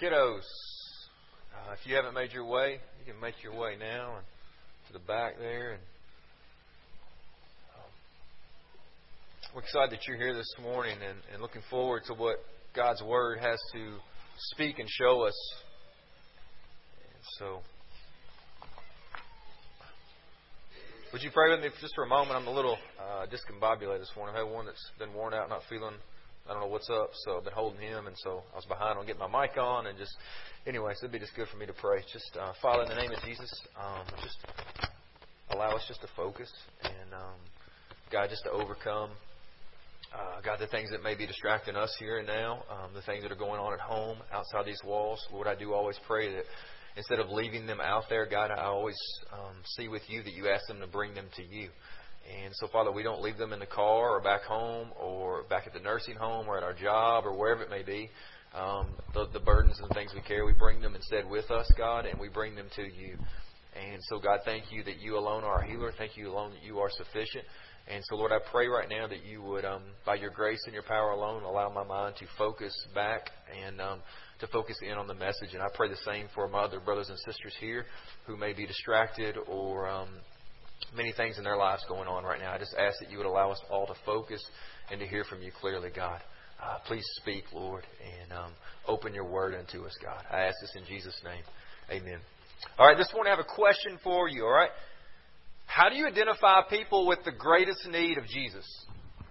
Kiddos, uh, if you haven't made your way, you can make your way now and to the back there. And um, we're excited that you're here this morning and, and looking forward to what God's Word has to speak and show us. And so, would you pray with me just for a moment? I'm a little uh, discombobulated this morning. I have one that's been worn out, not feeling I don't know what's up, so I've been holding him, and so I was behind on getting my mic on, and just anyway, so it'd be just good for me to pray. Just uh, Father, in the name of Jesus, um, just allow us just to focus, and um, God, just to overcome. Uh, God, the things that may be distracting us here and now, um, the things that are going on at home, outside these walls. Lord, I do always pray that instead of leaving them out there, God, I always um, see with you that you ask them to bring them to you. And so, Father, we don't leave them in the car or back home or back at the nursing home or at our job or wherever it may be. Um, the, the burdens and the things we carry, we bring them instead with us, God, and we bring them to you. And so, God, thank you that you alone are our healer. Thank you alone that you are sufficient. And so, Lord, I pray right now that you would, um, by your grace and your power alone, allow my mind to focus back and um, to focus in on the message. And I pray the same for my other brothers and sisters here who may be distracted or um, many things in their lives going on right now. I just ask that you would allow us all to focus and to hear from you clearly, God. Uh, please speak, Lord, and um, open your word unto us, God. I ask this in Jesus' name. Amen. All right, this morning I have a question for you, all right? How do you identify people with the greatest need of Jesus?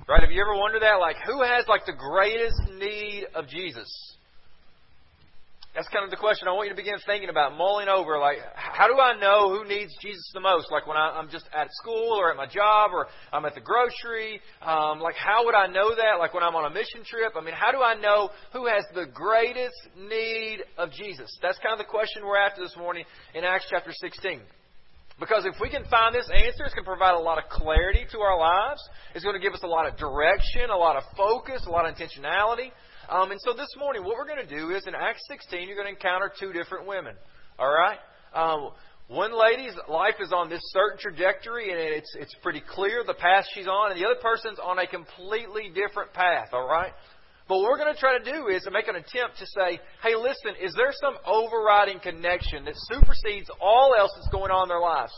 Right? Have you ever wondered that? Like, who has like the greatest need of Jesus? That's kind of the question I want you to begin thinking about, mulling over. Like, how do I know who needs Jesus the most? Like when I, am just at school or at my job or I'm at the grocery. Um, like, how would I know that? Like when I'm on a mission trip. I mean, how do I know who has the greatest need of Jesus? That's kind of the question we're after this morning in Acts chapter 16. Because if we can find this answer, it's going to provide a lot of clarity to our lives. It's going to give us a lot of direction, a lot of focus, a lot of intentionality. Um, and so this morning, what we're going to do is in Acts 16, you're going to encounter two different women. All right? Um, one lady's life is on this certain trajectory, and it's it's pretty clear the path she's on, and the other person's on a completely different path. All right. But what we're going to try to do is to make an attempt to say, hey, listen, is there some overriding connection that supersedes all else that's going on in their lives?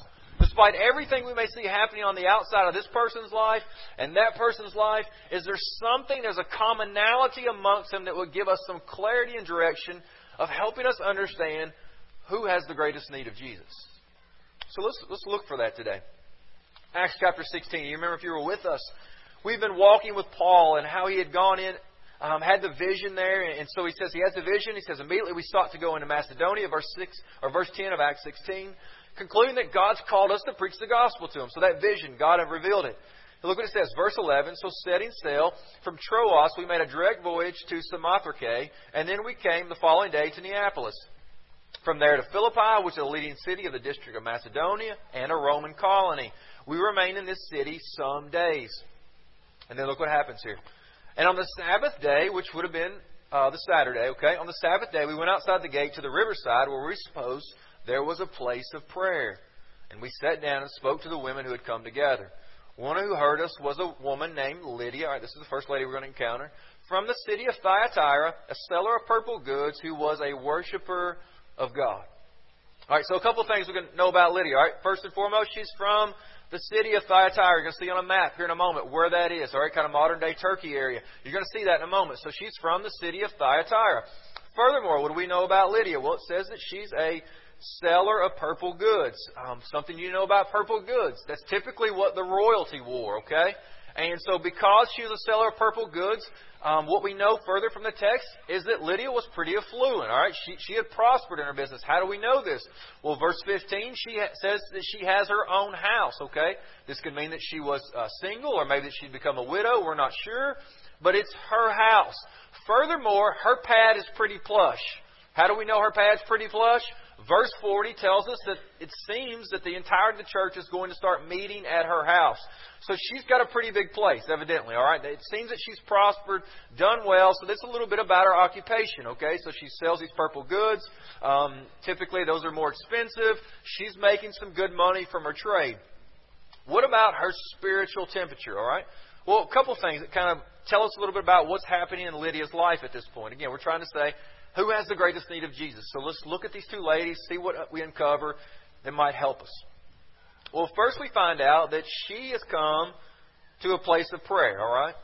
Despite everything we may see happening on the outside of this person's life and that person's life, is there something, there's a commonality amongst them that would give us some clarity and direction of helping us understand who has the greatest need of Jesus? So let's, let's look for that today. Acts chapter 16. You remember if you were with us, we've been walking with Paul and how he had gone in um, had the vision there, and so he says he has the vision. He says immediately we sought to go into Macedonia, verse six or verse ten of Acts 16 concluding that God's called us to preach the gospel to them. So that vision, God had revealed it. look what it says, verse 11. So setting sail from Troas, we made a direct voyage to Samothrace, and then we came the following day to Neapolis. From there to Philippi, which is a leading city of the district of Macedonia and a Roman colony. We remained in this city some days. And then look what happens here. And on the Sabbath day, which would have been uh, the Saturday, okay, on the Sabbath day, we went outside the gate to the riverside where we supposed there was a place of prayer. And we sat down and spoke to the women who had come together. One who heard us was a woman named Lydia. All right, this is the first lady we're going to encounter. From the city of Thyatira, a seller of purple goods who was a worshiper of God. All right, so a couple of things we're going to know about Lydia. All right, first and foremost, she's from the city of Thyatira. You're going to see on a map here in a moment where that is. All right, kind of modern day Turkey area. You're going to see that in a moment. So she's from the city of Thyatira. Furthermore, what do we know about Lydia? Well, it says that she's a seller of purple goods. Um, something you know about purple goods. That's typically what the royalty wore, okay? And so, because she was a seller of purple goods, um, what we know further from the text is that Lydia was pretty affluent. All right, she she had prospered in her business. How do we know this? Well, verse 15, she ha- says that she has her own house. Okay, this could mean that she was uh, single, or maybe that she'd become a widow. We're not sure, but it's her house. Furthermore, her pad is pretty plush. How do we know her pad's pretty plush? Verse 40 tells us that it seems that the entirety of the church is going to start meeting at her house. So she's got a pretty big place, evidently, all right? It seems that she's prospered, done well, so that's a little bit about her occupation, okay? So she sells these purple goods. Um, typically, those are more expensive. She's making some good money from her trade. What about her spiritual temperature, all right? Well, a couple things that kind of tell us a little bit about what's happening in Lydia's life at this point. Again, we're trying to say who has the greatest need of Jesus. So let's look at these two ladies, see what we uncover that might help us. Well, first we find out that she has come to a place of prayer, all right?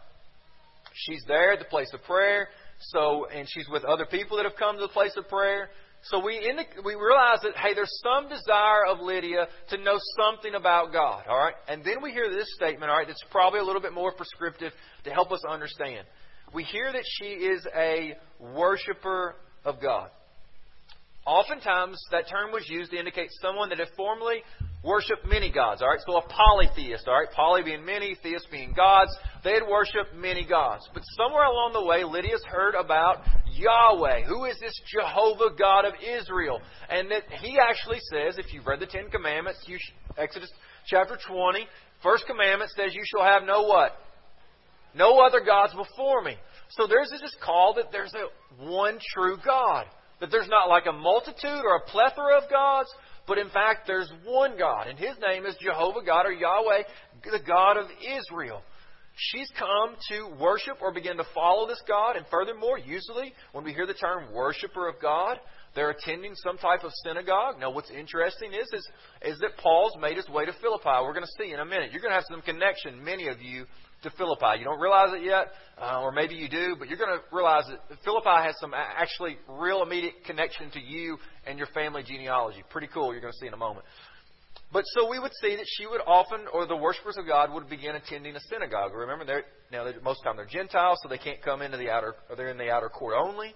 She's there at the place of prayer. So, and she's with other people that have come to the place of prayer. So we indic- we realize that hey, there's some desire of Lydia to know something about God. All right, and then we hear this statement. All right, that's probably a little bit more prescriptive to help us understand. We hear that she is a worshiper of God. Oftentimes, that term was used to indicate someone that had formerly worshipped many gods. All right, so a polytheist. All right, poly being many, theist being gods. They had worshipped many gods. But somewhere along the way, Lydia's heard about Yahweh. Who is this Jehovah God of Israel? And that he actually says, if you've read the Ten Commandments, you, Exodus chapter 20, first commandment says, "You shall have no what." No other gods before me. So there's this call that there's a one true God. That there's not like a multitude or a plethora of gods, but in fact there's one God, and His name is Jehovah God or Yahweh, the God of Israel. She's come to worship or begin to follow this God, and furthermore, usually when we hear the term worshiper of God, they're attending some type of synagogue. Now, what's interesting is, is, is that Paul's made his way to Philippi. We're going to see in a minute. You're going to have some connection, many of you, to Philippi. You don't realize it yet, uh, or maybe you do, but you're going to realize that Philippi has some actually real immediate connection to you and your family genealogy. Pretty cool. You're going to see in a moment. But so we would see that she would often, or the worshippers of God would begin attending a synagogue. Remember, they're, now they're, most of the time they're Gentiles, so they can't come into the outer, or they're in the outer court only.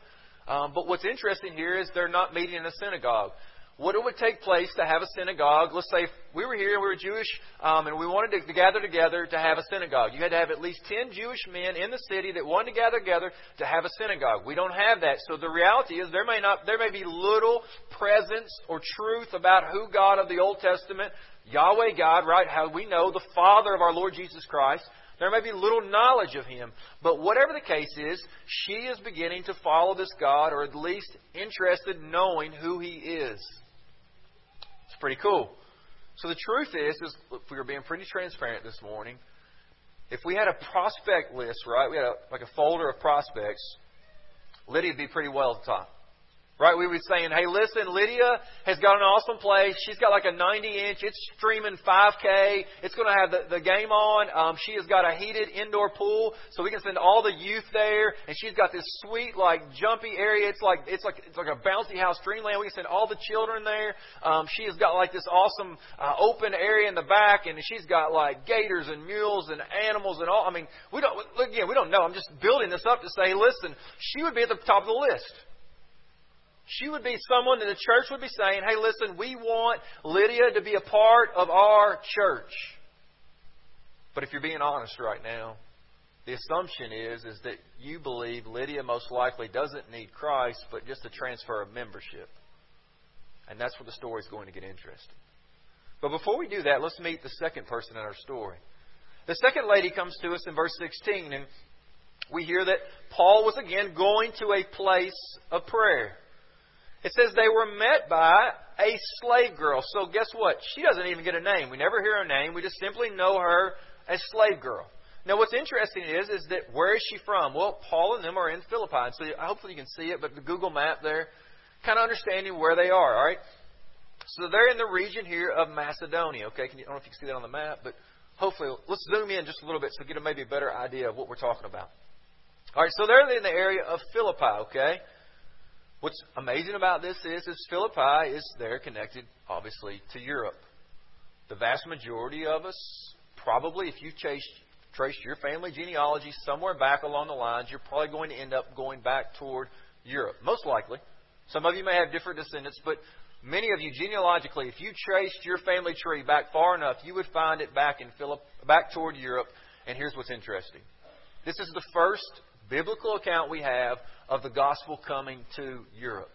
Um, but what's interesting here is they're not meeting in a synagogue what it would take place to have a synagogue. Let's say we were here and we were Jewish um, and we wanted to, to gather together to have a synagogue. You had to have at least 10 Jewish men in the city that wanted to gather together to have a synagogue. We don't have that. So the reality is there may, not, there may be little presence or truth about who God of the Old Testament, Yahweh God, right, how we know the Father of our Lord Jesus Christ, there may be little knowledge of him. But whatever the case is, she is beginning to follow this God, or at least interested in knowing who he is. It's pretty cool. So the truth is, is if we were being pretty transparent this morning, if we had a prospect list, right, we had a, like a folder of prospects, Lydia would be pretty well at the top. Right? We would be saying, hey, listen, Lydia has got an awesome place. She's got like a 90 inch. It's streaming 5K. It's going to have the, the game on. Um, she has got a heated indoor pool, so we can send all the youth there. And she's got this sweet, like, jumpy area. It's like, it's like, it's like a bouncy house dreamland. We can send all the children there. Um, she has got like this awesome, uh, open area in the back, and she's got like gators and mules and animals and all. I mean, we don't, again, we don't know. I'm just building this up to say, listen, she would be at the top of the list. She would be someone that the church would be saying, hey, listen, we want Lydia to be a part of our church. But if you're being honest right now, the assumption is, is that you believe Lydia most likely doesn't need Christ, but just a transfer of membership. And that's where the story is going to get interesting. But before we do that, let's meet the second person in our story. The second lady comes to us in verse 16, and we hear that Paul was again going to a place of prayer. It says they were met by a slave girl. So guess what? She doesn't even get a name. We never hear her name. We just simply know her as slave girl. Now, what's interesting is, is that where is she from? Well, Paul and them are in Philippi. So hopefully you can see it, but the Google map there, kind of understanding where they are, all right? So they're in the region here of Macedonia, okay? Can you, I don't know if you can see that on the map, but hopefully, let's zoom in just a little bit so get a, maybe a better idea of what we're talking about. All right, so they're in the area of Philippi, okay? What's amazing about this is, is Philippi is there connected, obviously, to Europe. The vast majority of us, probably, if you've chased, traced your family genealogy somewhere back along the lines, you're probably going to end up going back toward Europe. Most likely. Some of you may have different descendants, but many of you genealogically, if you traced your family tree back far enough, you would find it back in Philip, back toward Europe. And here's what's interesting. This is the first biblical account we have of the gospel coming to Europe.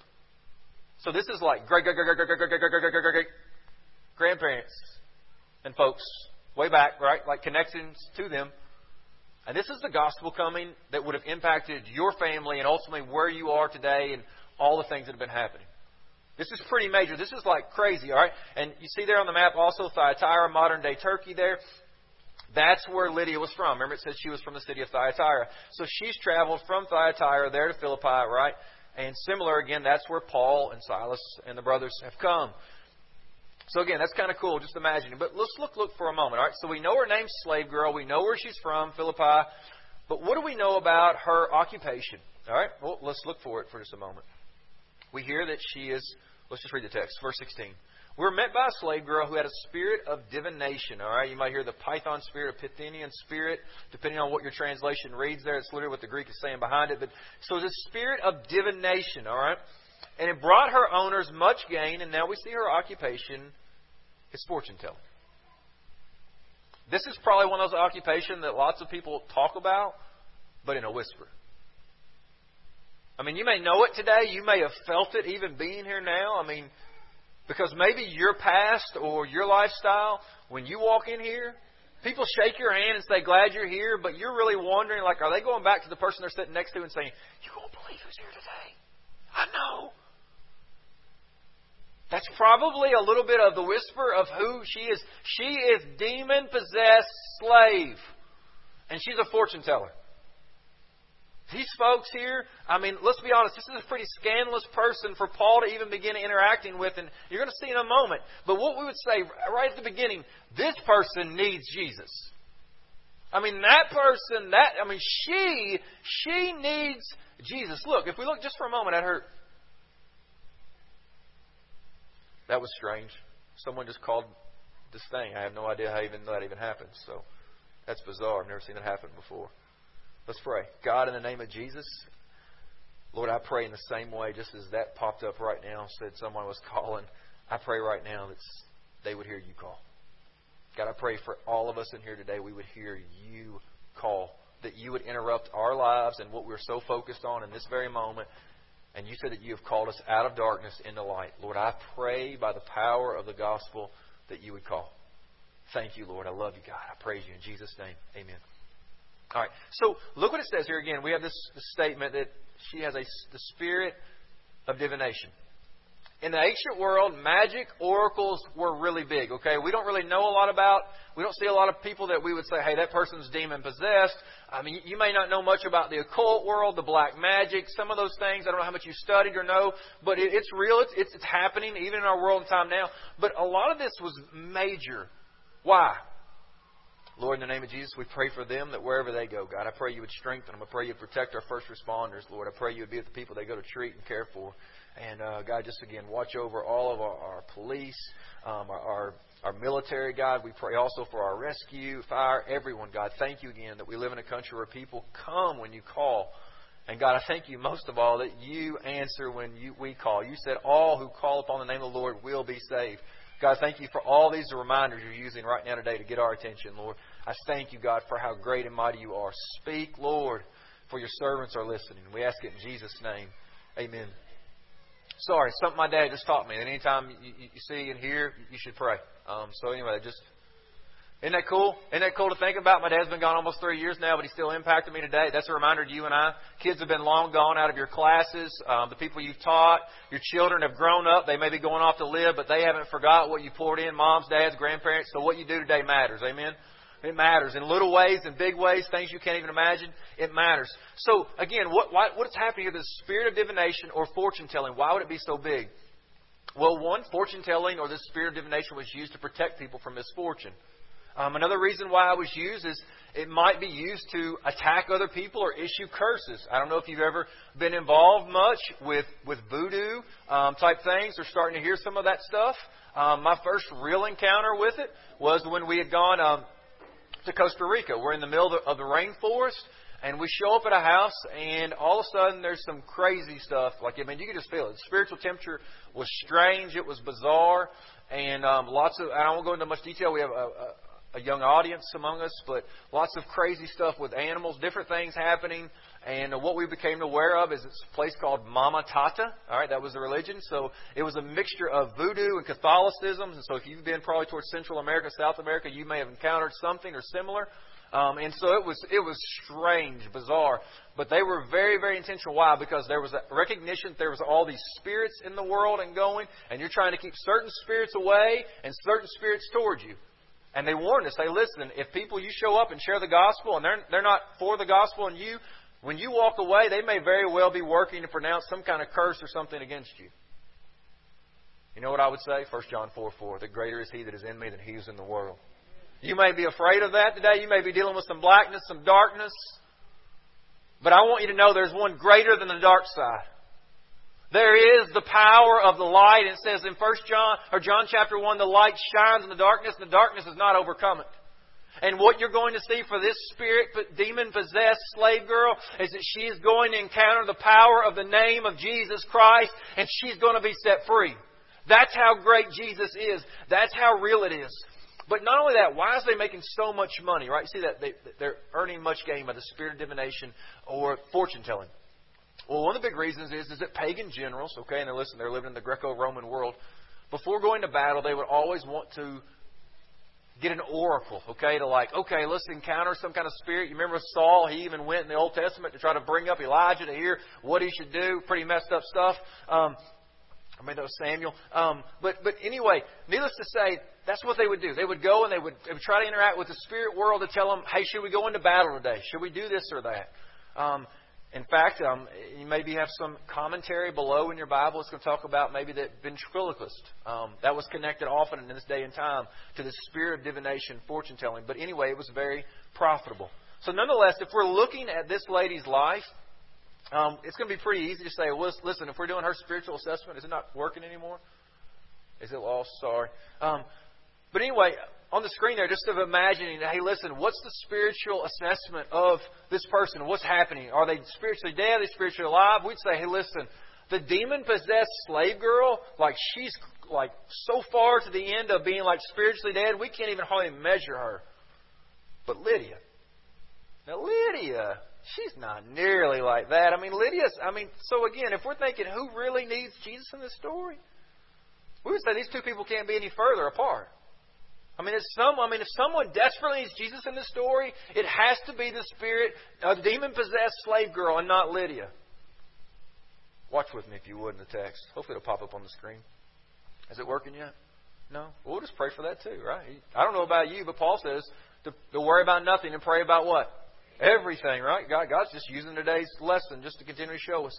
So this is like great, great, great, great, great, great, great, great, great, great, grandparents and folks way back, right? Like connections to them. And this is the gospel coming that would have impacted your family and ultimately where you are today and all the things that have been happening. This is pretty major. This is like crazy, all right? And you see there on the map also Thyatira, modern day Turkey there. That's where Lydia was from. Remember, it says she was from the city of Thyatira. So she's traveled from Thyatira there to Philippi, right? And similar, again, that's where Paul and Silas and the brothers have come. So again, that's kind of cool, just imagining. But let's look look for a moment. All right, so we know her name's slave girl. We know where she's from, Philippi. But what do we know about her occupation? All right, well, let's look for it for just a moment. We hear that she is. Let's just read the text, verse 16. We were met by a slave girl who had a spirit of divination. All right, you might hear the Python spirit, Pythonian spirit, depending on what your translation reads there. It's literally what the Greek is saying behind it. But so the spirit of divination. All right, and it brought her owners much gain, and now we see her occupation is fortune telling. This is probably one of those occupations that lots of people talk about, but in a whisper. I mean, you may know it today. You may have felt it even being here now. I mean, because maybe your past or your lifestyle, when you walk in here, people shake your hand and say, glad you're here, but you're really wondering, like, are they going back to the person they're sitting next to and saying, you won't believe who's here today? I know. That's probably a little bit of the whisper of who she is. She is demon possessed slave. And she's a fortune teller. These folks here, I mean, let's be honest, this is a pretty scandalous person for Paul to even begin interacting with, and you're going to see in a moment. But what we would say right at the beginning, this person needs Jesus. I mean, that person, that, I mean, she, she needs Jesus. Look, if we look just for a moment at her That was strange. Someone just called this thing. I have no idea how even that even happened. So that's bizarre. I've never seen it happen before. Let's pray. God, in the name of Jesus, Lord, I pray in the same way, just as that popped up right now, said someone was calling. I pray right now that they would hear you call. God, I pray for all of us in here today, we would hear you call, that you would interrupt our lives and what we're so focused on in this very moment, and you said that you have called us out of darkness into light. Lord, I pray by the power of the gospel that you would call. Thank you, Lord. I love you, God. I praise you in Jesus' name. Amen. All right. So look what it says here again. We have this, this statement that she has a, the spirit of divination in the ancient world, magic oracles were really big. Okay, we don't really know a lot about. We don't see a lot of people that we would say, "Hey, that person's demon possessed." I mean, you may not know much about the occult world, the black magic, some of those things. I don't know how much you studied or know, but it, it's real. It's, it's it's happening even in our world and time now. But a lot of this was major. Why? Lord, in the name of Jesus, we pray for them that wherever they go, God, I pray you would strengthen them. I pray you would protect our first responders, Lord. I pray you would be with the people they go to treat and care for. And uh, God, just again, watch over all of our, our police, um, our, our our military, God. We pray also for our rescue, fire, everyone, God. Thank you again that we live in a country where people come when you call. And God, I thank you most of all that you answer when you, we call. You said all who call upon the name of the Lord will be saved. God, thank you for all these reminders you're using right now today to get our attention, Lord. I thank you, God, for how great and mighty you are. Speak, Lord, for your servants are listening. We ask it in Jesus' name. Amen. Sorry, something my dad just taught me. That anytime you, you see and hear, you should pray. Um, so anyway, just isn't that cool? Isn't that cool to think about? My dad's been gone almost three years now, but he still impacted me today. That's a reminder to you and I. Kids have been long gone out of your classes. Um, the people you've taught, your children have grown up. They may be going off to live, but they haven't forgot what you poured in. Moms, dads, grandparents. So what you do today matters. Amen. It matters in little ways, in big ways, things you can't even imagine. It matters. So again, what what's happening here? The spirit of divination or fortune telling. Why would it be so big? Well, one, fortune telling or this spirit of divination was used to protect people from misfortune. Um, another reason why it was used is it might be used to attack other people or issue curses. I don't know if you've ever been involved much with with voodoo um, type things or starting to hear some of that stuff. Um, my first real encounter with it was when we had gone. Um, to Costa Rica. We're in the middle of the, rainforest, and we show up at a house, and all of a sudden there's some crazy stuff. Like I mean, you can just feel it. The spiritual temperature was strange. It was bizarre, and um, lots of. I won't go into much detail. We have a, a a young audience among us, but lots of crazy stuff with animals, different things happening. And what we became aware of is this place called Mama Tata. All right, that was the religion. So it was a mixture of voodoo and Catholicism. And so if you've been probably towards Central America, South America, you may have encountered something or similar. Um, and so it was it was strange, bizarre, but they were very very intentional. Why? Because there was a recognition that there was all these spirits in the world and going, and you're trying to keep certain spirits away and certain spirits towards you. And they warned us. They listen. If people you show up and share the gospel and they're they're not for the gospel and you, When you walk away, they may very well be working to pronounce some kind of curse or something against you. You know what I would say? 1 John 4 4. The greater is he that is in me than he is in the world. You may be afraid of that today. You may be dealing with some blackness, some darkness. But I want you to know there's one greater than the dark side. There is the power of the light. It says in 1 John or John chapter 1, the light shines in the darkness, and the darkness has not overcome it. And what you're going to see for this spirit demon possessed slave girl is that she is going to encounter the power of the name of Jesus Christ and she's going to be set free. That's how great Jesus is. That's how real it is. But not only that, why is they making so much money, right? See that they, they're earning much gain by the spirit of divination or fortune telling. Well, one of the big reasons is, is that pagan generals, okay, and listening, they're living in the Greco-Roman world, before going to battle, they would always want to get an oracle, okay, to like, okay, let's encounter some kind of spirit. You remember Saul, he even went in the Old Testament to try to bring up Elijah to hear what he should do. Pretty messed up stuff. Um, I mean, that was Samuel. Um, but, but anyway, needless to say, that's what they would do. They would go and they would, they would try to interact with the spirit world to tell them, hey, should we go into battle today? Should we do this or that? Um, in fact, um, you maybe have some commentary below in your Bible. It's going to talk about maybe that ventriloquist. Um, that was connected often in this day and time to the spirit of divination, fortune telling. But anyway, it was very profitable. So, nonetheless, if we're looking at this lady's life, um, it's going to be pretty easy to say, well, listen, if we're doing her spiritual assessment, is it not working anymore? Is it lost? Sorry. Um, but anyway, on the screen there, just of imagining, hey, listen, what's the spiritual assessment of this person? What's happening? Are they spiritually dead? Are they spiritually alive? We'd say, hey, listen, the demon possessed slave girl, like she's like so far to the end of being like spiritually dead, we can't even hardly measure her. But Lydia, now Lydia, she's not nearly like that. I mean, Lydia's, I mean, so again, if we're thinking who really needs Jesus in this story, we would say these two people can't be any further apart. I mean, it's some, I mean, if someone desperately needs Jesus in the story, it has to be the spirit, of demon possessed slave girl and not Lydia. Watch with me if you would in the text. Hopefully it'll pop up on the screen. Is it working yet? No? Well, we'll just pray for that too, right? I don't know about you, but Paul says to, to worry about nothing and pray about what? Everything, right? God, God's just using today's lesson just to continue to show us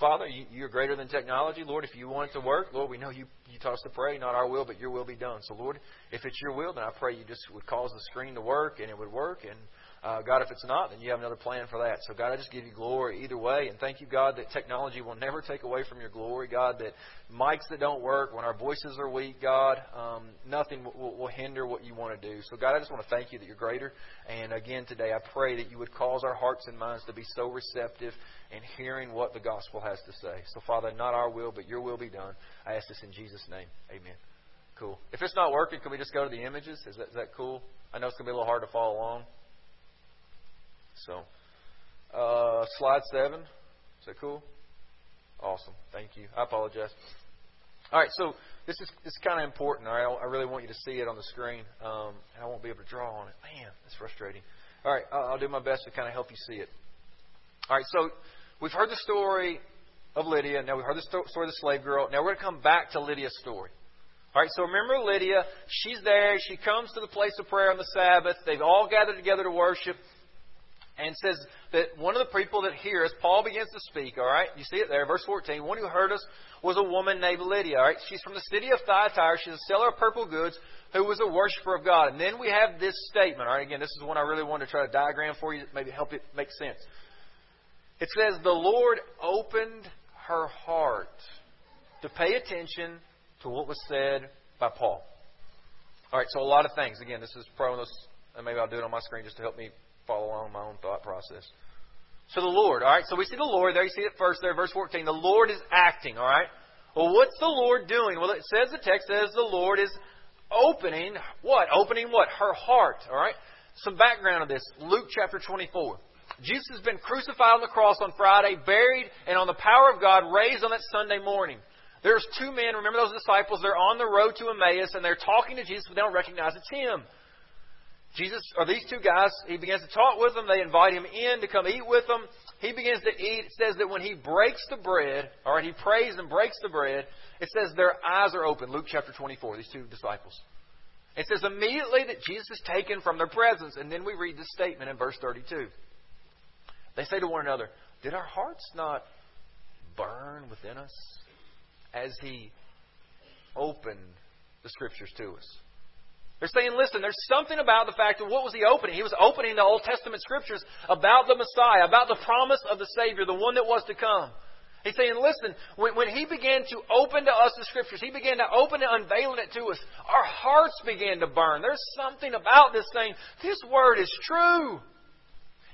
Father, you, are greater than technology. Lord, if you want it to work, Lord, we know you, you taught us to pray, not our will, but your will be done. So, Lord, if it's your will, then I pray you just would cause the screen to work and it would work. And uh, God, if it's not, then you have another plan for that. So, God, I just give you glory either way. And thank you, God, that technology will never take away from your glory. God, that mics that don't work, when our voices are weak, God, um, nothing will, will hinder what you want to do. So, God, I just want to thank you that you're greater. And again, today, I pray that you would cause our hearts and minds to be so receptive and hearing what the gospel has to say. So, Father, not our will, but your will be done. I ask this in Jesus' name. Amen. Cool. If it's not working, can we just go to the images? Is that, is that cool? I know it's going to be a little hard to follow along. So, uh, slide seven. Is that cool? Awesome. Thank you. I apologize. All right, so this is this is kind of important. All right, I really want you to see it on the screen, um, I won't be able to draw on it. Man, that's frustrating. All right, I'll, I'll do my best to kind of help you see it. All right, so we've heard the story of Lydia. Now we've heard the story of the slave girl. Now we're going to come back to Lydia's story. All right, so remember Lydia. She's there. She comes to the place of prayer on the Sabbath. They've all gathered together to worship and says that one of the people that hear us, Paul begins to speak, all right? You see it there, verse 14. One who heard us was a woman named Lydia, all right? She's from the city of Thyatira. She's a seller of purple goods who was a worshiper of God. And then we have this statement, all right? Again, this is one I really wanted to try to diagram for you, maybe help it make sense. It says, The Lord opened her heart to pay attention to what was said by Paul. All right, so a lot of things. Again, this is probably, and maybe I'll do it on my screen just to help me follow along my own thought process. So the Lord, all right? So we see the Lord there. You see it first there, verse 14. The Lord is acting, all right? Well, what's the Lord doing? Well, it says, the text says the Lord is opening, what? Opening what? Her heart, all right? Some background of this. Luke chapter 24. Jesus has been crucified on the cross on Friday, buried, and on the power of God raised on that Sunday morning. There's two men, remember those disciples, they're on the road to Emmaus, and they're talking to Jesus, but they don't recognize it's Him. Jesus, or these two guys, he begins to talk with them. They invite him in to come eat with them. He begins to eat. It says that when he breaks the bread, all right, he prays and breaks the bread, it says their eyes are open. Luke chapter 24, these two disciples. It says immediately that Jesus is taken from their presence. And then we read this statement in verse 32. They say to one another, Did our hearts not burn within us as He opened the Scriptures to us? They're saying, listen, there's something about the fact of what was he opening? He was opening the Old Testament Scriptures about the Messiah, about the promise of the Savior, the one that was to come. He's saying, listen, when, when he began to open to us the Scriptures, he began to open and unveiling it to us, our hearts began to burn. There's something about this thing. This Word is true.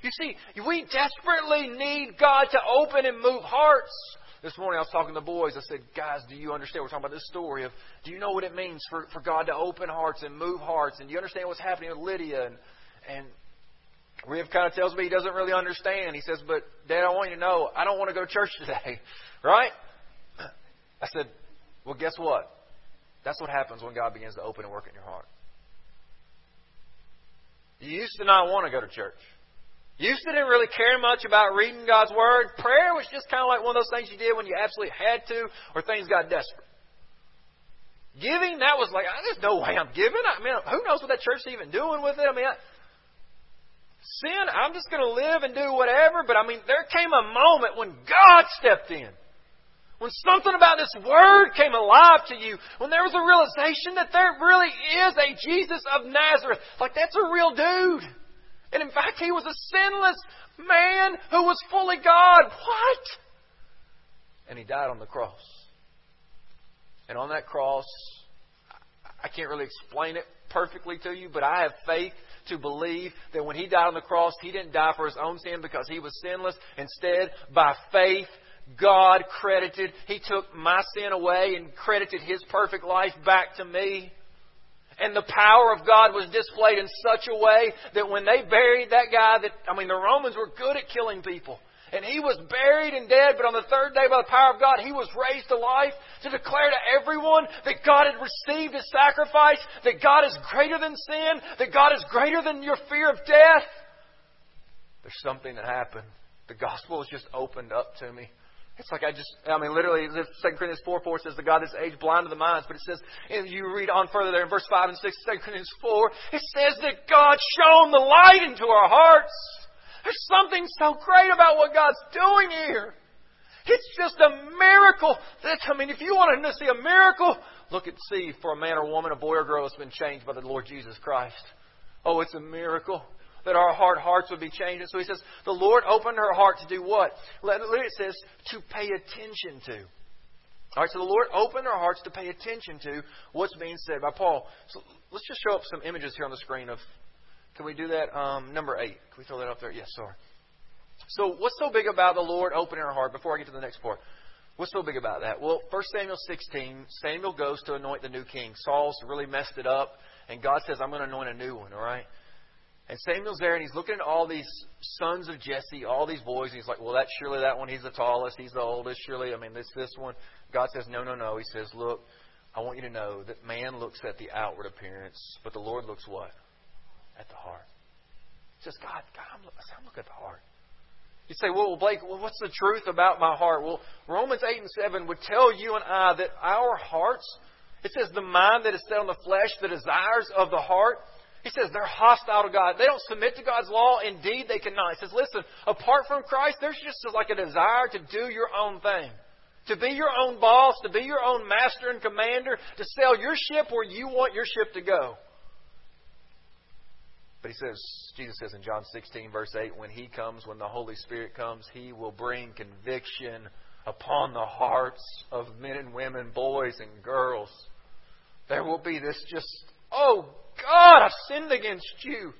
You see, we desperately need God to open and move hearts. This morning I was talking to the boys. I said, guys, do you understand? We're talking about this story of, do you know what it means for, for God to open hearts and move hearts? And do you understand what's happening with Lydia? And, and Riv kind of tells me he doesn't really understand. He says, but Dad, I want you to know, I don't want to go to church today. right? I said, well, guess what? That's what happens when God begins to open and work in your heart. You used to not want to go to church. Used to didn't really care much about reading God's Word. Prayer was just kind of like one of those things you did when you absolutely had to or things got desperate. Giving, that was like, ah, there's no way I'm giving. I mean, who knows what that church's even doing with it? I mean, I, sin, I'm just going to live and do whatever. But I mean, there came a moment when God stepped in. When something about this word came alive to you, when there was a realization that there really is a Jesus of Nazareth, like that's a real dude. And in fact, he was a sinless man who was fully God. What? And he died on the cross. And on that cross, I can't really explain it perfectly to you, but I have faith to believe that when he died on the cross, he didn't die for his own sin because he was sinless. Instead, by faith, God credited, he took my sin away and credited his perfect life back to me. And the power of God was displayed in such a way that when they buried that guy that, I mean, the Romans were good at killing people. And he was buried and dead, but on the third day by the power of God, he was raised to life to declare to everyone that God had received his sacrifice, that God is greater than sin, that God is greater than your fear of death. There's something that happened. The gospel was just opened up to me. It's like I just, I mean, literally, 2 Corinthians 4 4 says the God this age blinded the minds, but it says, if you read on further there in verse 5 and 6, 2 Corinthians 4, it says that God shone the light into our hearts. There's something so great about what God's doing here. It's just a miracle. That, I mean, if you want to see a miracle, look and see for a man or woman, a boy or girl has been changed by the Lord Jesus Christ. Oh, it's a miracle that our hard hearts would be changed. And so he says, the Lord opened her heart to do what? Literally it says, to pay attention to. All right, so the Lord opened our hearts to pay attention to what's being said by Paul. So let's just show up some images here on the screen of. Can we do that? Um, number eight. Can we throw that up there? Yes, sorry. So what's so big about the Lord opening our heart? Before I get to the next part, what's so big about that? Well, 1 Samuel 16, Samuel goes to anoint the new king. Saul's really messed it up, and God says, "I'm going to anoint a new one." All right. And Samuel's there, and he's looking at all these sons of Jesse, all these boys, and he's like, "Well, that's surely that one. He's the tallest. He's the oldest. Surely, I mean, this this one." God says, "No, no, no." He says, "Look, I want you to know that man looks at the outward appearance, but the Lord looks what? At the heart." He says, "God, God, I'm, I'm looking at the heart." You say, well, Blake, well, what's the truth about my heart? Well, Romans 8 and 7 would tell you and I that our hearts, it says the mind that is set on the flesh, the desires of the heart, he says they're hostile to God. They don't submit to God's law. Indeed, they cannot. He says, listen, apart from Christ, there's just like a desire to do your own thing. To be your own boss, to be your own master and commander, to sail your ship where you want your ship to go. But he says, Jesus says in John 16, verse 8, when he comes, when the Holy Spirit comes, he will bring conviction upon the hearts of men and women, boys and girls. There will be this just, oh God, I've sinned against you.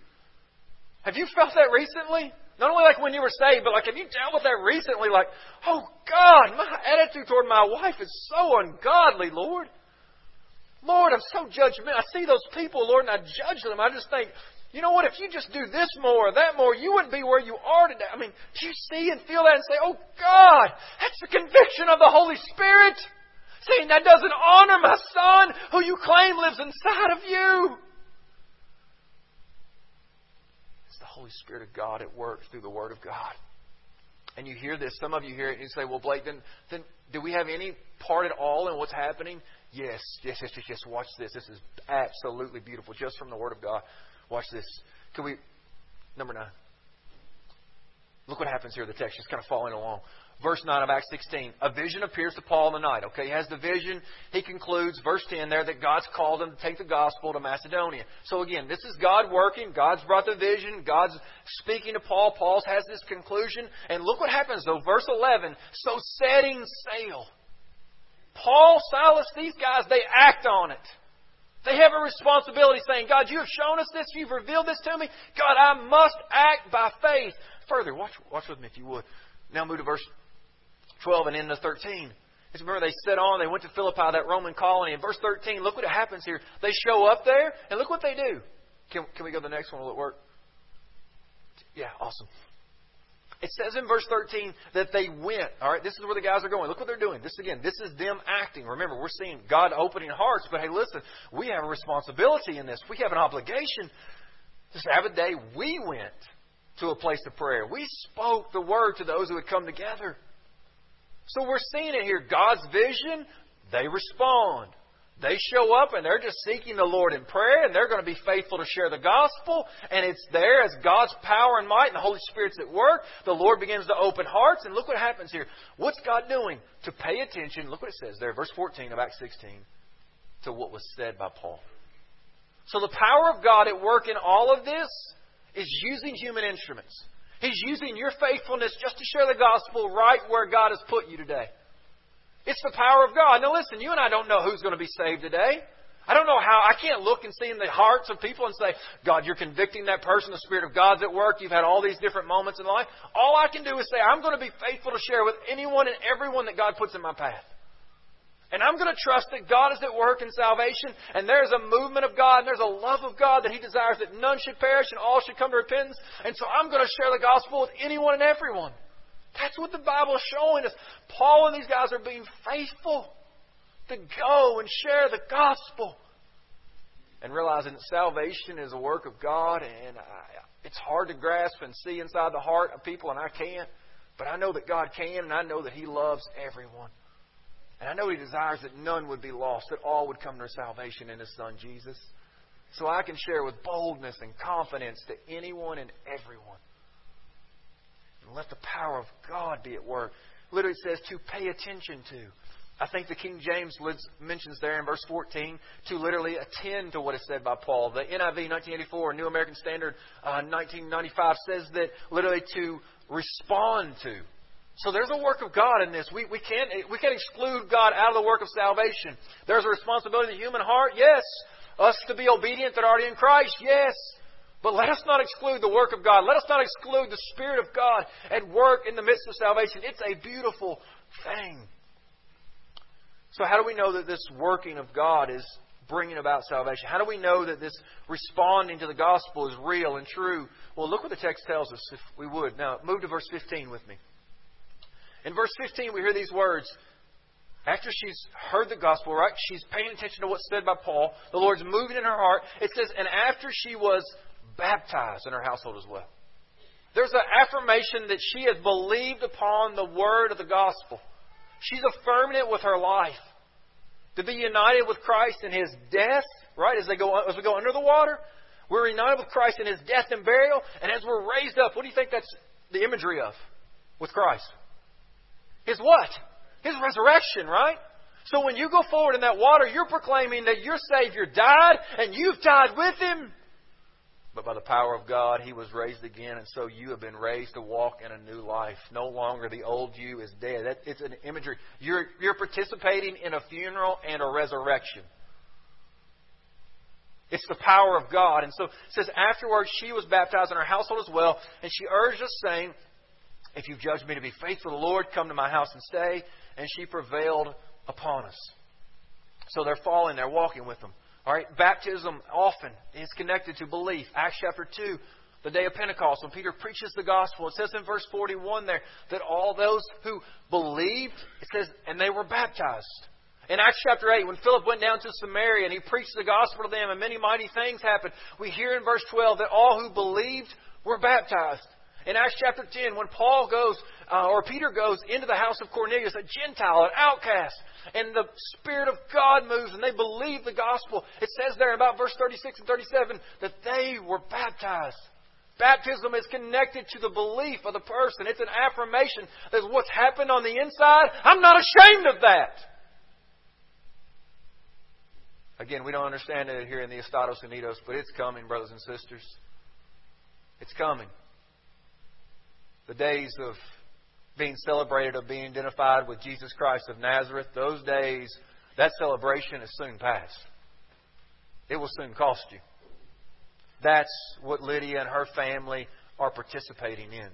Have you felt that recently? Not only like when you were saved, but like have you dealt with that recently? Like, oh God, my attitude toward my wife is so ungodly, Lord. Lord, I'm so judgmental. I see those people, Lord, and I judge them. I just think, you know what? If you just do this more or that more, you wouldn't be where you are today. I mean, do you see and feel that and say, oh God, that's the conviction of the Holy Spirit? Saying that doesn't honor my son who you claim lives inside of you. It's the Holy Spirit of God at work through the Word of God. And you hear this, some of you hear it and you say, Well, Blake, then, then do we have any part at all in what's happening? Yes, yes, yes, yes, yes. Watch this. This is absolutely beautiful, just from the Word of God. Watch this. Can we, number nine. Look what happens here. The text is kind of following along. Verse 9 of Acts 16. A vision appears to Paul in the night. Okay, he has the vision. He concludes, verse 10 there, that God's called him to take the gospel to Macedonia. So again, this is God working. God's brought the vision. God's speaking to Paul. Paul has this conclusion. And look what happens though. Verse 11. So setting sail. Paul, Silas, these guys, they act on it. They have a responsibility saying, God, you have shown us this. You've revealed this to me. God, I must act by faith. Further, watch, watch with me if you would. Now move to verse 12 and into 13. Just remember they set on, they went to Philippi, that Roman colony. In verse 13, look what happens here. They show up there, and look what they do. Can, can we go to the next one? Will it work? Yeah, awesome. It says in verse 13 that they went. All right, this is where the guys are going. Look what they're doing. This again, this is them acting. Remember, we're seeing God opening hearts, but hey, listen, we have a responsibility in this. We have an obligation. This Sabbath day, we went to a place of prayer. We spoke the word to those who had come together. So we're seeing it here. God's vision, they respond. They show up and they're just seeking the Lord in prayer and they're going to be faithful to share the gospel. And it's there as God's power and might and the Holy Spirit's at work. The Lord begins to open hearts. And look what happens here. What's God doing? To pay attention, look what it says there, verse 14 of Acts 16, to what was said by Paul. So the power of God at work in all of this is using human instruments. He's using your faithfulness just to share the gospel right where God has put you today. It's the power of God. Now listen, you and I don't know who's going to be saved today. I don't know how. I can't look and see in the hearts of people and say, God, you're convicting that person. The Spirit of God's at work. You've had all these different moments in life. All I can do is say, I'm going to be faithful to share with anyone and everyone that God puts in my path. And I'm going to trust that God is at work in salvation, and there's a movement of God, and there's a love of God that He desires that none should perish and all should come to repentance. And so I'm going to share the gospel with anyone and everyone. That's what the Bible is showing us. Paul and these guys are being faithful to go and share the gospel. And realizing that salvation is a work of God, and I, it's hard to grasp and see inside the heart of people, and I can't. But I know that God can, and I know that He loves everyone. And I know He desires that none would be lost, that all would come to salvation in His Son Jesus. So I can share with boldness and confidence to anyone and everyone. And let the power of God be at work. Literally says to pay attention to. I think the King James mentions there in verse 14 to literally attend to what is said by Paul. The NIV 1984, New American Standard uh, 1995 says that literally to respond to. So there's a work of God in this. We, we, can't, we can't exclude God out of the work of salvation. There's a responsibility of the human heart, yes. Us to be obedient that are already in Christ, yes. But let us not exclude the work of God. Let us not exclude the Spirit of God at work in the midst of salvation. It's a beautiful thing. So, how do we know that this working of God is bringing about salvation? How do we know that this responding to the gospel is real and true? Well, look what the text tells us, if we would. Now, move to verse 15 with me. In verse 15, we hear these words. After she's heard the gospel, right? She's paying attention to what's said by Paul. The Lord's moving in her heart. It says, and after she was baptized in her household as well. There's an affirmation that she has believed upon the word of the gospel. She's affirming it with her life. To be united with Christ in his death, right? As they go as we go under the water, we're united with Christ in his death and burial, and as we're raised up, what do you think that's the imagery of with Christ? His what? His resurrection, right? So when you go forward in that water, you're proclaiming that your Savior died and you've died with Him. But by the power of God, He was raised again, and so you have been raised to walk in a new life. No longer the old you is dead. That, it's an imagery. You're, you're participating in a funeral and a resurrection. It's the power of God. And so it says, afterwards she was baptized in her household as well, and she urged us, saying, if you've judged me to be faithful to the Lord, come to my house and stay. And she prevailed upon us. So they're falling, they're walking with them. All right, baptism often is connected to belief. Acts chapter 2, the day of Pentecost, when Peter preaches the gospel, it says in verse 41 there that all those who believed, it says, and they were baptized. In Acts chapter 8, when Philip went down to Samaria and he preached the gospel to them and many mighty things happened, we hear in verse 12 that all who believed were baptized. In Acts chapter 10, when Paul goes, uh, or Peter goes into the house of Cornelius, a Gentile, an outcast, and the Spirit of God moves and they believe the gospel, it says there about verse 36 and 37 that they were baptized. Baptism is connected to the belief of the person. It's an affirmation that what's happened on the inside, I'm not ashamed of that. Again, we don't understand it here in the Estados Unidos, but it's coming, brothers and sisters. It's coming. The days of being celebrated, of being identified with Jesus Christ of Nazareth, those days, that celebration is soon past. It will soon cost you. That's what Lydia and her family are participating in.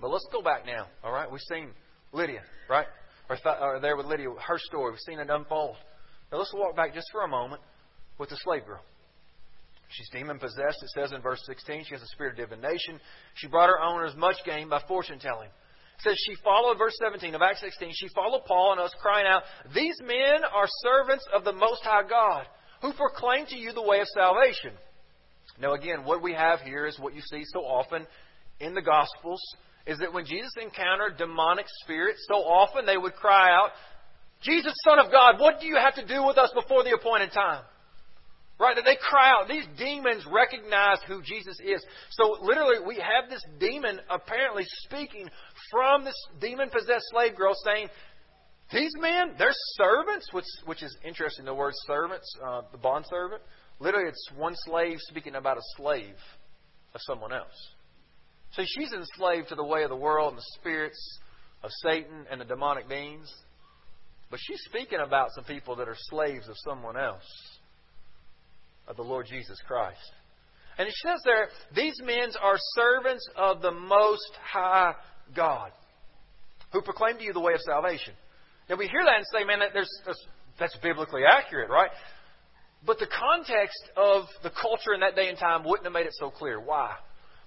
But let's go back now, all right? We've seen Lydia, right? Or, th- or there with Lydia, her story. We've seen it unfold. Now let's walk back just for a moment with the slave girl. She's demon possessed, it says in verse 16. She has a spirit of divination. She brought her owners much gain by fortune telling. It says she followed, verse 17 of Acts 16, she followed Paul and us, crying out, These men are servants of the Most High God, who proclaim to you the way of salvation. Now, again, what we have here is what you see so often in the Gospels is that when Jesus encountered demonic spirits, so often they would cry out, Jesus, Son of God, what do you have to do with us before the appointed time? Right? That they cry out. These demons recognize who Jesus is. So literally, we have this demon apparently speaking from this demon possessed slave girl saying, These men, they're servants, which, which is interesting, the word servants, uh, the bond servant. Literally, it's one slave speaking about a slave of someone else. So she's enslaved to the way of the world and the spirits of Satan and the demonic beings. But she's speaking about some people that are slaves of someone else, of the Lord Jesus Christ. And it says there, these men are servants of the Most High God, who proclaim to you the way of salvation. Now we hear that and say, man, that there's, that's biblically accurate, right? But the context of the culture in that day and time wouldn't have made it so clear. Why?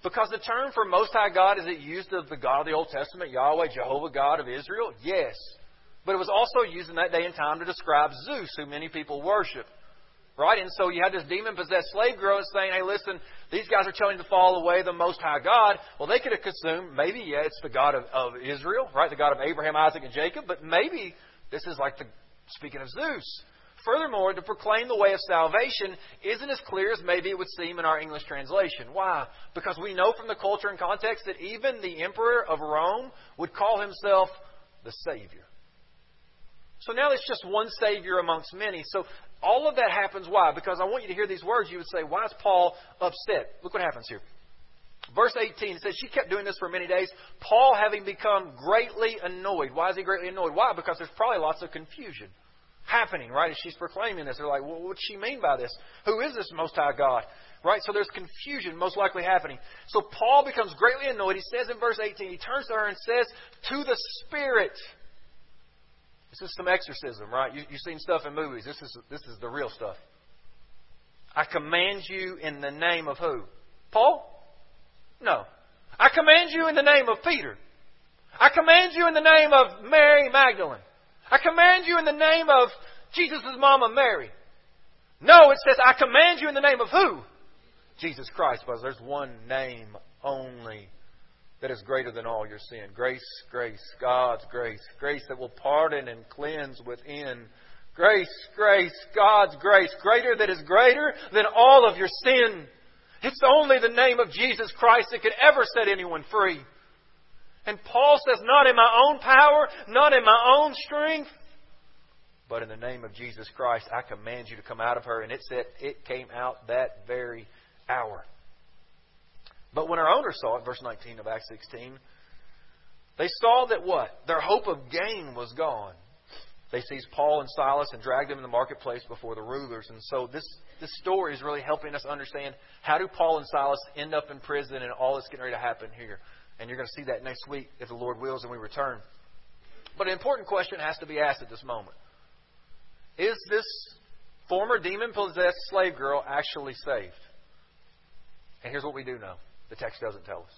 Because the term for Most High God, is it used of the God of the Old Testament, Yahweh, Jehovah, God of Israel? Yes. But it was also used in that day and time to describe Zeus, who many people worship. Right? And so you had this demon possessed slave girl saying, hey, listen, these guys are telling you to fall away the Most High God. Well, they could have assumed maybe, yeah, it's the God of, of Israel, right? The God of Abraham, Isaac, and Jacob. But maybe this is like the, speaking of Zeus. Furthermore, to proclaim the way of salvation isn't as clear as maybe it would seem in our English translation. Why? Because we know from the culture and context that even the emperor of Rome would call himself the Savior. So now it's just one Savior amongst many. So all of that happens. Why? Because I want you to hear these words. You would say, why is Paul upset? Look what happens here. Verse 18 it says, She kept doing this for many days. Paul, having become greatly annoyed. Why is he greatly annoyed? Why? Because there's probably lots of confusion happening, right, as she's proclaiming this. They're like, well, what does she mean by this? Who is this Most High God? Right? So there's confusion most likely happening. So Paul becomes greatly annoyed. He says in verse 18, he turns to her and says, To the Spirit. This is some exorcism, right? You, you've seen stuff in movies. This is, this is the real stuff. I command you in the name of who? Paul? No. I command you in the name of Peter. I command you in the name of Mary Magdalene. I command you in the name of Jesus' mama Mary. No, it says, I command you in the name of who? Jesus Christ, because there's one name only that is greater than all your sin. Grace, grace, God's grace. Grace that will pardon and cleanse within. Grace, grace, God's grace. Greater that is greater than all of your sin. It's only the name of Jesus Christ that could ever set anyone free. And Paul says, not in my own power, not in my own strength, but in the name of Jesus Christ, I command you to come out of her. And it said it came out that very hour. But when our owners saw it, verse 19 of Acts 16, they saw that what? Their hope of gain was gone. They seized Paul and Silas and dragged them in the marketplace before the rulers. And so this, this story is really helping us understand how do Paul and Silas end up in prison and all that's getting ready to happen here. And you're going to see that next week if the Lord wills and we return. But an important question has to be asked at this moment. Is this former demon possessed slave girl actually saved? And here's what we do know. The text doesn't tell us.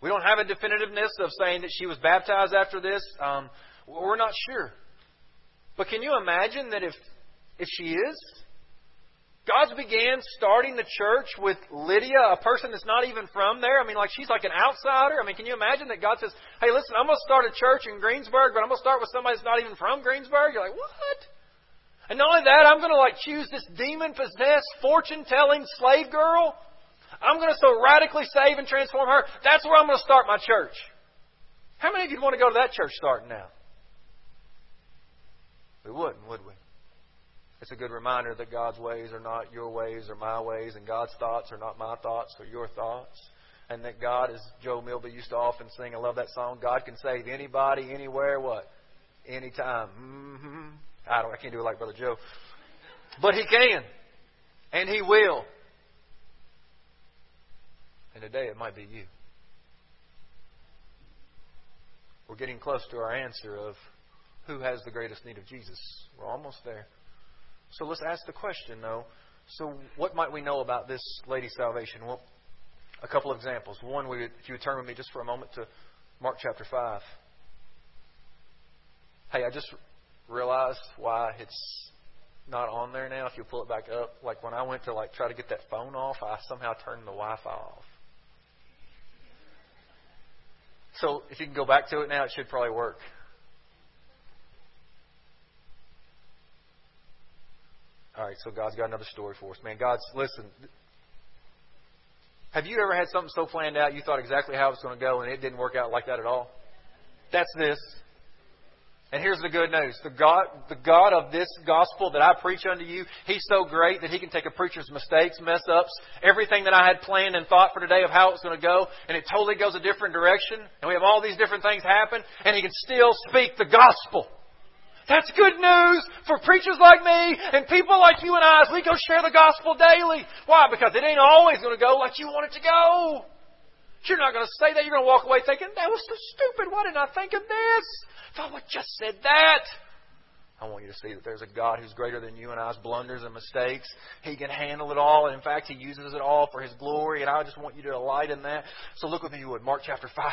We don't have a definitiveness of saying that she was baptized after this. Um, we're not sure. But can you imagine that if, if she is? God's began starting the church with Lydia, a person that's not even from there. I mean, like she's like an outsider. I mean, can you imagine that God says, "Hey, listen, I'm going to start a church in Greensburg, but I'm going to start with somebody that's not even from Greensburg." You're like, "What?" And not only that, I'm going to like choose this demon-possessed, fortune-telling slave girl I'm going to so radically save and transform her. That's where I'm going to start my church. How many of you want to go to that church starting now? We wouldn't, would we? It's a good reminder that God's ways are not your ways or my ways, and God's thoughts are not my thoughts or your thoughts. And that God, as Joe Milby used to often sing, I love that song, God can save anybody, anywhere, what? Anytime. Mm-hmm. I don't I can't do it like Brother Joe. But he can. And he will. And today it might be you. We're getting close to our answer of who has the greatest need of Jesus. We're almost there. So let's ask the question, though. So, what might we know about this lady's salvation? Well, a couple of examples. One, if you would turn with me just for a moment to Mark chapter 5. Hey, I just realized why it's not on there now. If you pull it back up, like when I went to like try to get that phone off, I somehow turned the Wi-Fi off. So if you can go back to it now, it should probably work. All right, so God's got another story for us. Man, God's, listen. Have you ever had something so planned out you thought exactly how it was going to go and it didn't work out like that at all? That's this. And here's the good news. The God, the God of this gospel that I preach unto you, He's so great that He can take a preacher's mistakes, mess ups, everything that I had planned and thought for today of how it was going to go, and it totally goes a different direction, and we have all these different things happen, and He can still speak the gospel. That's good news for preachers like me and people like you and I as we go share the gospel daily. Why? Because it ain't always going to go like you want it to go. You're not going to say that. You're going to walk away thinking, that was so stupid. Why didn't I think of this? If I would just said that. I want you to see that there's a God who's greater than you and I's blunders and mistakes. He can handle it all, and in fact, He uses it all for His glory, and I just want you to delight in that. So look with me, you would. Mark chapter 5.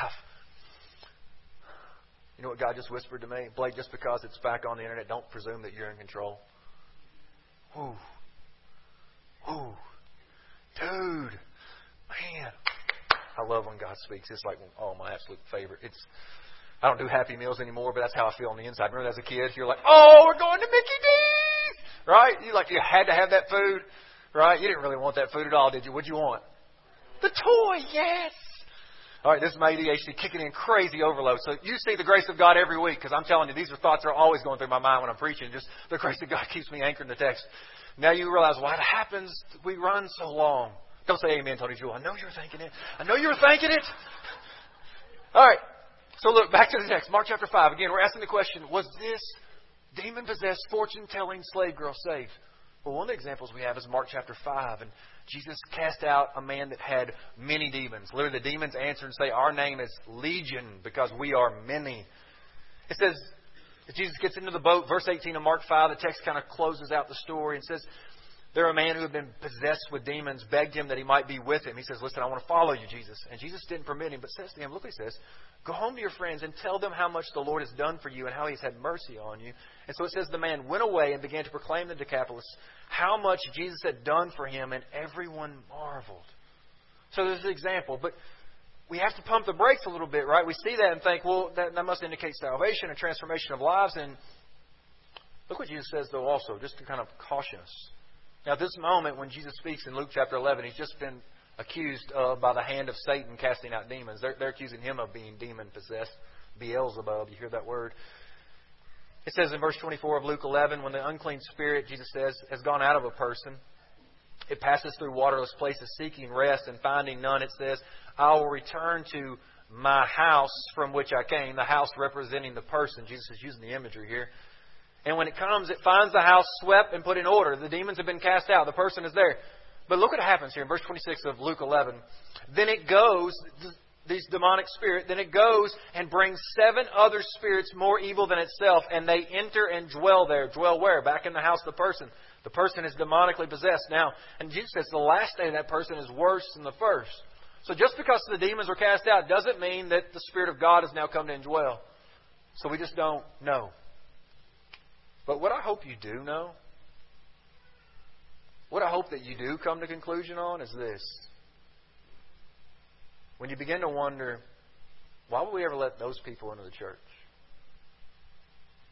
You know what God just whispered to me? Blake, just because it's back on the internet, don't presume that you're in control. Ooh. Ooh. Dude. Man. I love when God speaks. It's like, oh, my absolute favorite. It's, I don't do Happy Meals anymore, but that's how I feel on the inside. Remember as a kid, you're like, oh, we're going to Mickey D's! Right? You like, you had to have that food. Right? You didn't really want that food at all, did you? What'd you want? The toy, yes! All right, this is my ADHD kicking in crazy overload. So you see the grace of God every week because I'm telling you, these are thoughts that are always going through my mind when I'm preaching. Just the grace of God keeps me anchored in the text. Now you realize why it happens. We run so long. Don't say amen, Tony Jewell. I know you're thinking it. I know you're thinking it. All right. So look, back to the text. Mark chapter 5. Again, we're asking the question, was this demon-possessed, fortune-telling slave girl saved? Well, one of the examples we have is Mark chapter 5. And Jesus cast out a man that had many demons. Literally, the demons answer and say, Our name is Legion because we are many. It says, Jesus gets into the boat, verse 18 of Mark 5, the text kind of closes out the story and says, there a man who had been possessed with demons begged him that he might be with him. He says, Listen, I want to follow you, Jesus. And Jesus didn't permit him, but says to him, Look, he says, Go home to your friends and tell them how much the Lord has done for you and how he's had mercy on you. And so it says, The man went away and began to proclaim to Decapolis how much Jesus had done for him, and everyone marveled. So there's an example. But we have to pump the brakes a little bit, right? We see that and think, well, that, that must indicate salvation and transformation of lives. And look what Jesus says, though, also, just to kind of caution us. Now, at this moment, when Jesus speaks in Luke chapter 11, he's just been accused uh, by the hand of Satan casting out demons. They're, they're accusing him of being demon possessed. Beelzebub, you hear that word? It says in verse 24 of Luke 11, when the unclean spirit, Jesus says, has gone out of a person, it passes through waterless places seeking rest and finding none. It says, I will return to my house from which I came, the house representing the person. Jesus is using the imagery here. And when it comes, it finds the house swept and put in order. The demons have been cast out. The person is there. But look what happens here in verse 26 of Luke 11. Then it goes, these demonic spirit, then it goes and brings seven other spirits more evil than itself, and they enter and dwell there. Dwell where? Back in the house of the person. The person is demonically possessed. Now, and Jesus says the last day of that person is worse than the first. So just because the demons were cast out doesn't mean that the Spirit of God has now come to indwell. So we just don't know. But what I hope you do know, what I hope that you do come to conclusion on is this. When you begin to wonder, why would we ever let those people into the church?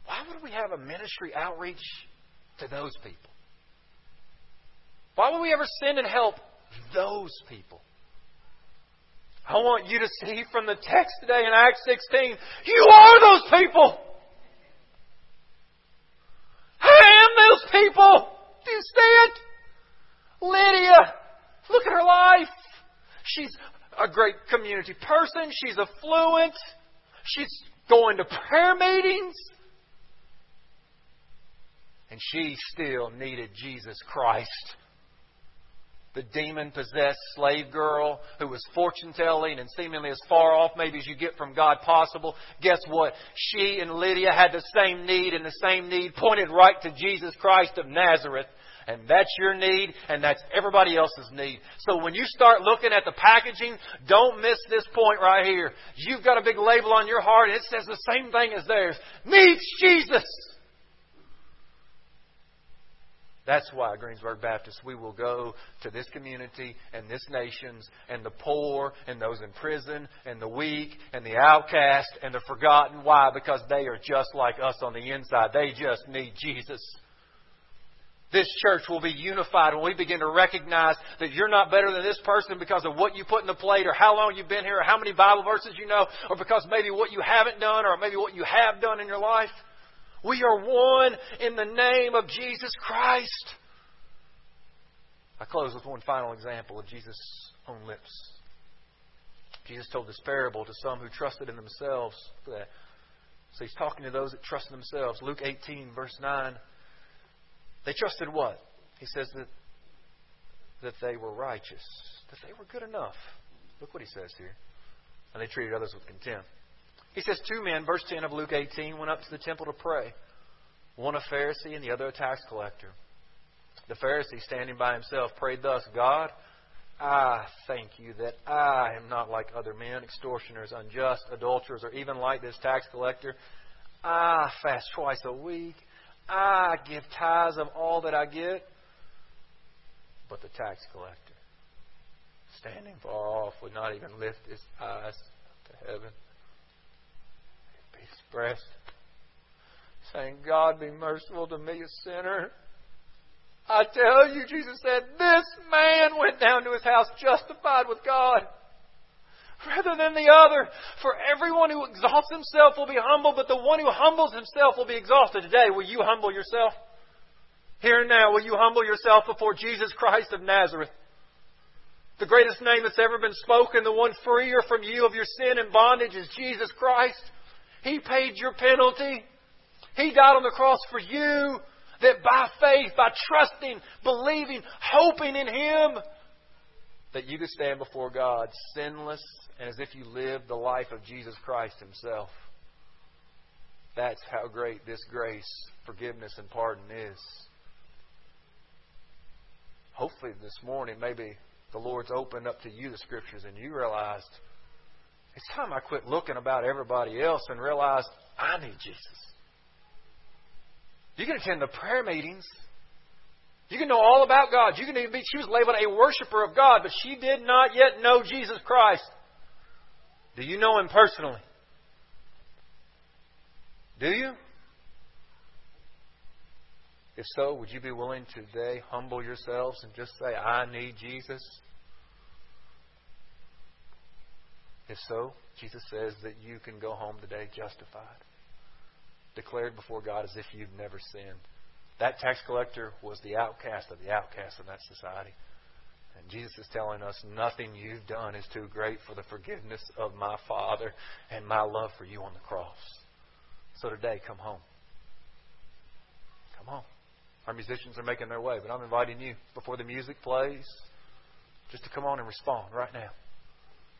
Why would we have a ministry outreach to those people? Why would we ever send and help those people. I want you to see from the text today in Acts 16, you are those people. I am those people. Do you see it? Lydia, look at her life. She's a great community person. She's affluent. She's going to prayer meetings. And she still needed Jesus Christ the demon possessed slave girl who was fortune telling and seemingly as far off maybe as you get from God possible. Guess what? She and Lydia had the same need, and the same need pointed right to Jesus Christ of Nazareth. And that's your need, and that's everybody else's need. So when you start looking at the packaging, don't miss this point right here. You've got a big label on your heart, and it says the same thing as theirs. Needs Jesus. That's why, Greensburg Baptist, we will go to this community and this nations and the poor and those in prison and the weak and the outcast and the forgotten. Why? Because they are just like us on the inside. They just need Jesus. This church will be unified when we begin to recognize that you're not better than this person because of what you put in the plate or how long you've been here or how many Bible verses you know or because maybe what you haven't done or maybe what you have done in your life. We are one in the name of Jesus Christ. I close with one final example of Jesus' own lips. Jesus told this parable to some who trusted in themselves. So he's talking to those that trust in themselves. Luke 18, verse 9. They trusted what? He says that, that they were righteous, that they were good enough. Look what he says here. And they treated others with contempt. He says, Two men, verse 10 of Luke 18, went up to the temple to pray. One a Pharisee and the other a tax collector. The Pharisee, standing by himself, prayed thus God, I thank you that I am not like other men, extortioners, unjust, adulterers, or even like this tax collector. I fast twice a week. I give tithes of all that I get. But the tax collector, standing far off, would not even lift his eyes to heaven breast, saying, God be merciful to me, a sinner. I tell you, Jesus said, this man went down to his house justified with God rather than the other. For everyone who exalts himself will be humbled, but the one who humbles himself will be exalted. Today, will you humble yourself? Here and now, will you humble yourself before Jesus Christ of Nazareth? The greatest name that's ever been spoken, the one freer from you of your sin and bondage is Jesus Christ. He paid your penalty. He died on the cross for you that by faith, by trusting, believing, hoping in Him, that you could stand before God sinless and as if you lived the life of Jesus Christ Himself. That's how great this grace, forgiveness, and pardon is. Hopefully, this morning, maybe the Lord's opened up to you the Scriptures and you realized it's time I quit looking about everybody else and realized I need Jesus. You can attend the prayer meetings. You can know all about God. You can even be, she was labeled a worshiper of God, but she did not yet know Jesus Christ. Do you know Him personally? Do you? If so, would you be willing today humble yourselves and just say, I need Jesus? If so, Jesus says that you can go home today justified, declared before God as if you've never sinned. That tax collector was the outcast of the outcast in that society. And Jesus is telling us nothing you've done is too great for the forgiveness of my Father and my love for you on the cross. So today, come home. Come home. Our musicians are making their way, but I'm inviting you before the music plays just to come on and respond right now.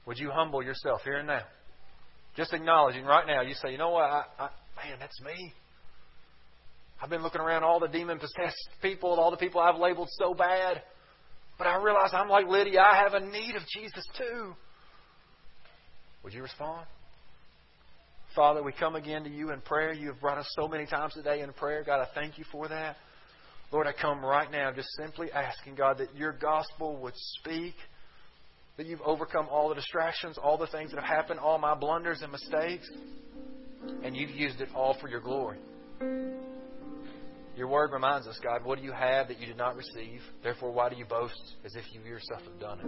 Would you humble yourself here and now? Just acknowledging right now, you say, you know what? I, I, man, that's me. I've been looking around all the demon possessed people, all the people I've labeled so bad. But I realize I'm like Lydia. I have a need of Jesus too. Would you respond? Father, we come again to you in prayer. You have brought us so many times today in prayer. God, I thank you for that. Lord, I come right now just simply asking, God, that your gospel would speak that you've overcome all the distractions, all the things that have happened, all my blunders and mistakes, and you've used it all for your glory. Your word reminds us, God, what do you have that you did not receive? Therefore, why do you boast as if you yourself have done it?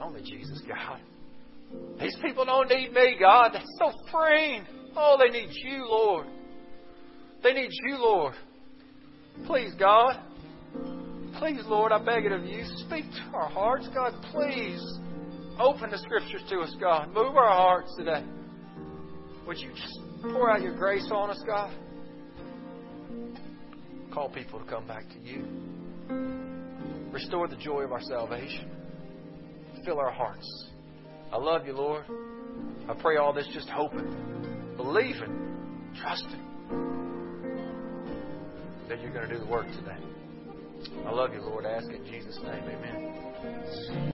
Only Jesus, God. These people don't need me, God. They're so freeing. Oh, they need you, Lord. They need you, Lord. Please, God. Please, Lord, I beg it of you. Speak to our hearts, God. Please open the scriptures to us, God. Move our hearts today. Would you just pour out your grace on us, God? Call people to come back to you. Restore the joy of our salvation. Fill our hearts. I love you, Lord. I pray all this just hoping, believing, trusting that you're going to do the work today. I love you, Lord. I ask in Jesus' name. Amen.